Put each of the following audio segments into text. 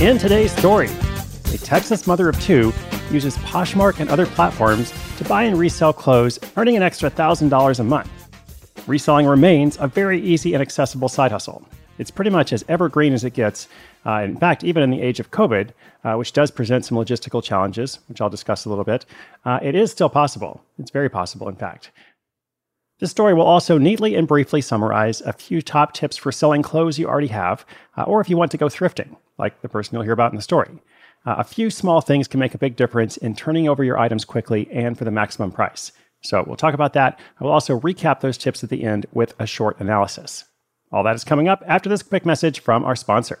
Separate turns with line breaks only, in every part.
In today's story, a Texas mother of two uses Poshmark and other platforms to buy and resell clothes, earning an extra $1,000 a month. Reselling remains a very easy and accessible side hustle. It's pretty much as evergreen as it gets. Uh, in fact, even in the age of COVID, uh, which does present some logistical challenges, which I'll discuss a little bit, uh, it is still possible. It's very possible, in fact. This story will also neatly and briefly summarize a few top tips for selling clothes you already have, uh, or if you want to go thrifting, like the person you'll hear about in the story. Uh, a few small things can make a big difference in turning over your items quickly and for the maximum price. So we'll talk about that. I will also recap those tips at the end with a short analysis. All that is coming up after this quick message from our sponsor.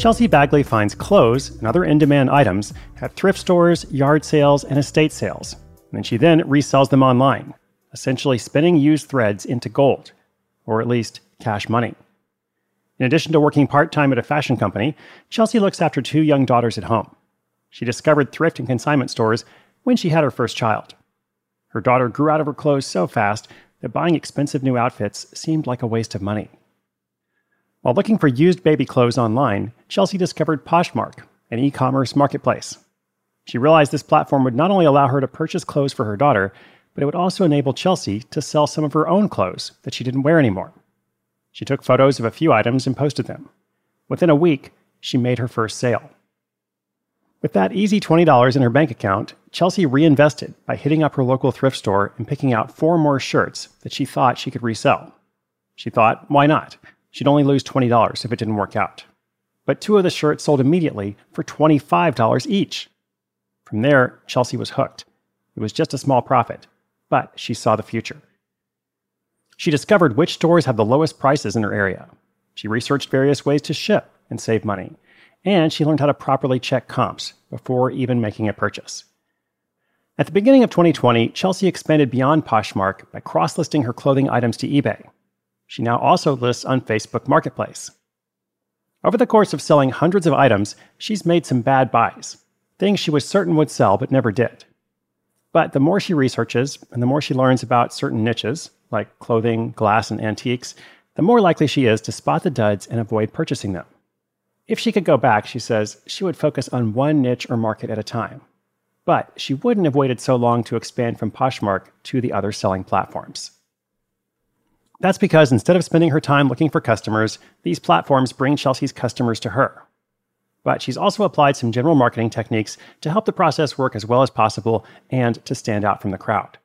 Chelsea Bagley finds clothes and other in demand items at thrift stores, yard sales, and estate sales. And she then resells them online, essentially spinning used threads into gold, or at least cash money. In addition to working part time at a fashion company, Chelsea looks after two young daughters at home. She discovered thrift and consignment stores when she had her first child. Her daughter grew out of her clothes so fast that buying expensive new outfits seemed like a waste of money. While looking for used baby clothes online, Chelsea discovered Poshmark, an e commerce marketplace. She realized this platform would not only allow her to purchase clothes for her daughter, but it would also enable Chelsea to sell some of her own clothes that she didn't wear anymore. She took photos of a few items and posted them. Within a week, she made her first sale. With that easy $20 in her bank account, Chelsea reinvested by hitting up her local thrift store and picking out four more shirts that she thought she could resell. She thought, why not? She'd only lose $20 if it didn't work out. But two of the shirts sold immediately for $25 each. From there, Chelsea was hooked. It was just a small profit, but she saw the future. She discovered which stores have the lowest prices in her area. She researched various ways to ship and save money, and she learned how to properly check comps before even making a purchase. At the beginning of 2020, Chelsea expanded beyond Poshmark by cross listing her clothing items to eBay she now also lists on Facebook Marketplace. Over the course of selling hundreds of items, she's made some bad buys, things she was certain would sell but never did. But the more she researches and the more she learns about certain niches, like clothing, glass, and antiques, the more likely she is to spot the duds and avoid purchasing them. If she could go back, she says, she would focus on one niche or market at a time. But she wouldn't have waited so long to expand from Poshmark to the other selling platforms. That's because instead of spending her time looking for customers, these platforms bring Chelsea's customers to her. But she's also applied some general marketing techniques to help the process work as well as possible and to stand out from the crowd.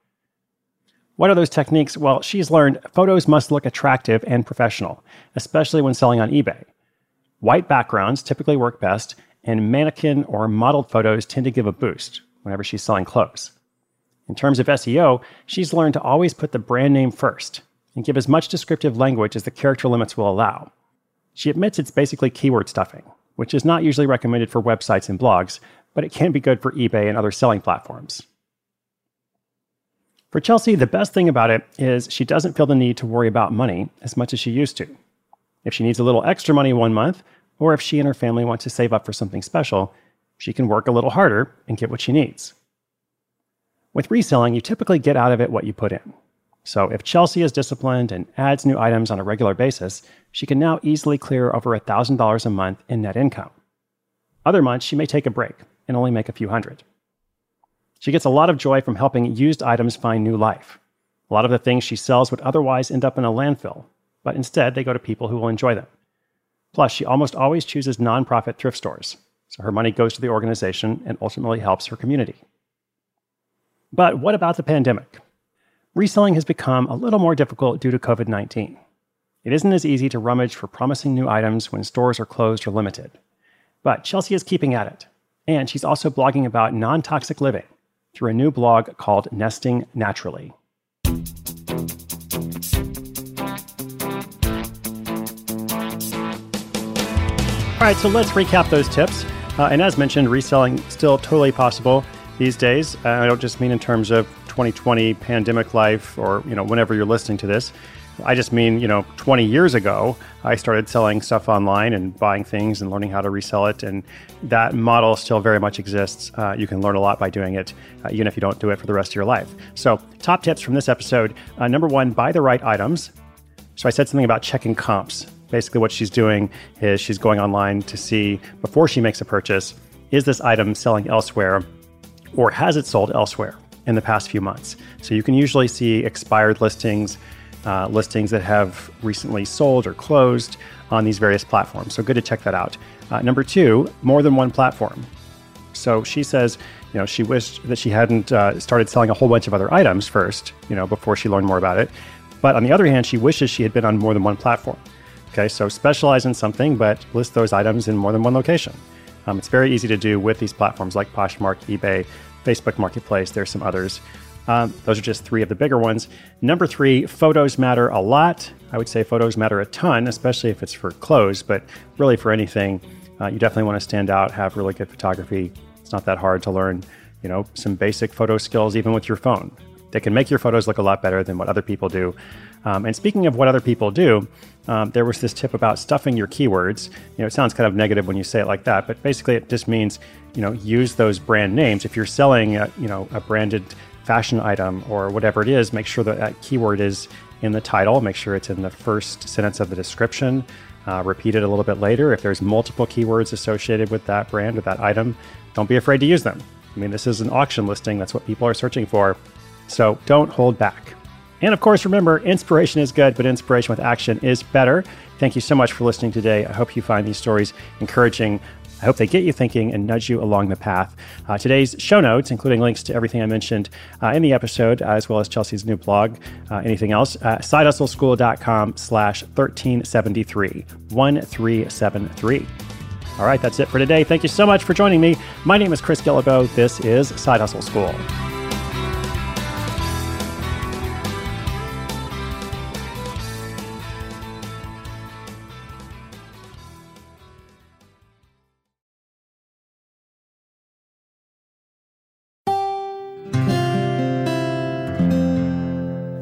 What are those techniques? Well, she's learned photos must look attractive and professional, especially when selling on eBay. White backgrounds typically work best, and mannequin or modeled photos tend to give a boost whenever she's selling clothes. In terms of SEO, she's learned to always put the brand name first and give as much descriptive language as the character limits will allow. She admits it's basically keyword stuffing, which is not usually recommended for websites and blogs, but it can be good for eBay and other selling platforms. For Chelsea, the best thing about it is she doesn't feel the need to worry about money as much as she used to. If she needs a little extra money one month, or if she and her family want to save up for something special, she can work a little harder and get what she needs. With reselling, you typically get out of it what you put in. So if Chelsea is disciplined and adds new items on a regular basis, she can now easily clear over $1,000 a month in net income. Other months, she may take a break and only make a few hundred. She gets a lot of joy from helping used items find new life. A lot of the things she sells would otherwise end up in a landfill, but instead they go to people who will enjoy them. Plus, she almost always chooses nonprofit thrift stores, so her money goes to the organization and ultimately helps her community. But what about the pandemic? Reselling has become a little more difficult due to COVID 19. It isn't as easy to rummage for promising new items when stores are closed or limited. But Chelsea is keeping at it, and she's also blogging about non toxic living through a new blog called Nesting Naturally. All right, so let's recap those tips. Uh, and as mentioned, reselling still totally possible these days. Uh, I don't just mean in terms of 2020 pandemic life or you know whenever you're listening to this I just mean, you know, 20 years ago, I started selling stuff online and buying things and learning how to resell it. And that model still very much exists. Uh, you can learn a lot by doing it, uh, even if you don't do it for the rest of your life. So, top tips from this episode uh, number one, buy the right items. So, I said something about checking comps. Basically, what she's doing is she's going online to see before she makes a purchase is this item selling elsewhere or has it sold elsewhere in the past few months? So, you can usually see expired listings uh, listings that have recently sold or closed on these various platforms. So good to check that out. Uh, number two, more than one platform. So she says, you know, she wished that she hadn't uh, started selling a whole bunch of other items first, you know, before she learned more about it. But on the other hand, she wishes she had been on more than one platform. Okay, so specialize in something, but list those items in more than one location. Um, it's very easy to do with these platforms like Poshmark, eBay, Facebook Marketplace. There's some others. Um, those are just three of the bigger ones. Number three, photos matter a lot. I would say photos matter a ton, especially if it's for clothes, but really for anything, uh, you definitely want to stand out, have really good photography. It's not that hard to learn, you know, some basic photo skills even with your phone. They can make your photos look a lot better than what other people do. Um, and speaking of what other people do, um, there was this tip about stuffing your keywords. You know, it sounds kind of negative when you say it like that, but basically it just means, you know, use those brand names. If you're selling, a, you know, a branded fashion item or whatever it is, make sure that that keyword is in the title, make sure it's in the first sentence of the description. Uh, repeat it a little bit later. If there's multiple keywords associated with that brand or that item, don't be afraid to use them. I mean, this is an auction listing, that's what people are searching for. So don't hold back. And of course, remember, inspiration is good, but inspiration with action is better. Thank you so much for listening today. I hope you find these stories encouraging. I hope they get you thinking and nudge you along the path. Uh, today's show notes, including links to everything I mentioned uh, in the episode, as well as Chelsea's new blog, uh, anything else, uh, sidehustleschool.com slash 1373, 1373. All right, that's it for today. Thank you so much for joining me. My name is Chris Guillebeau. This is Side Hustle School.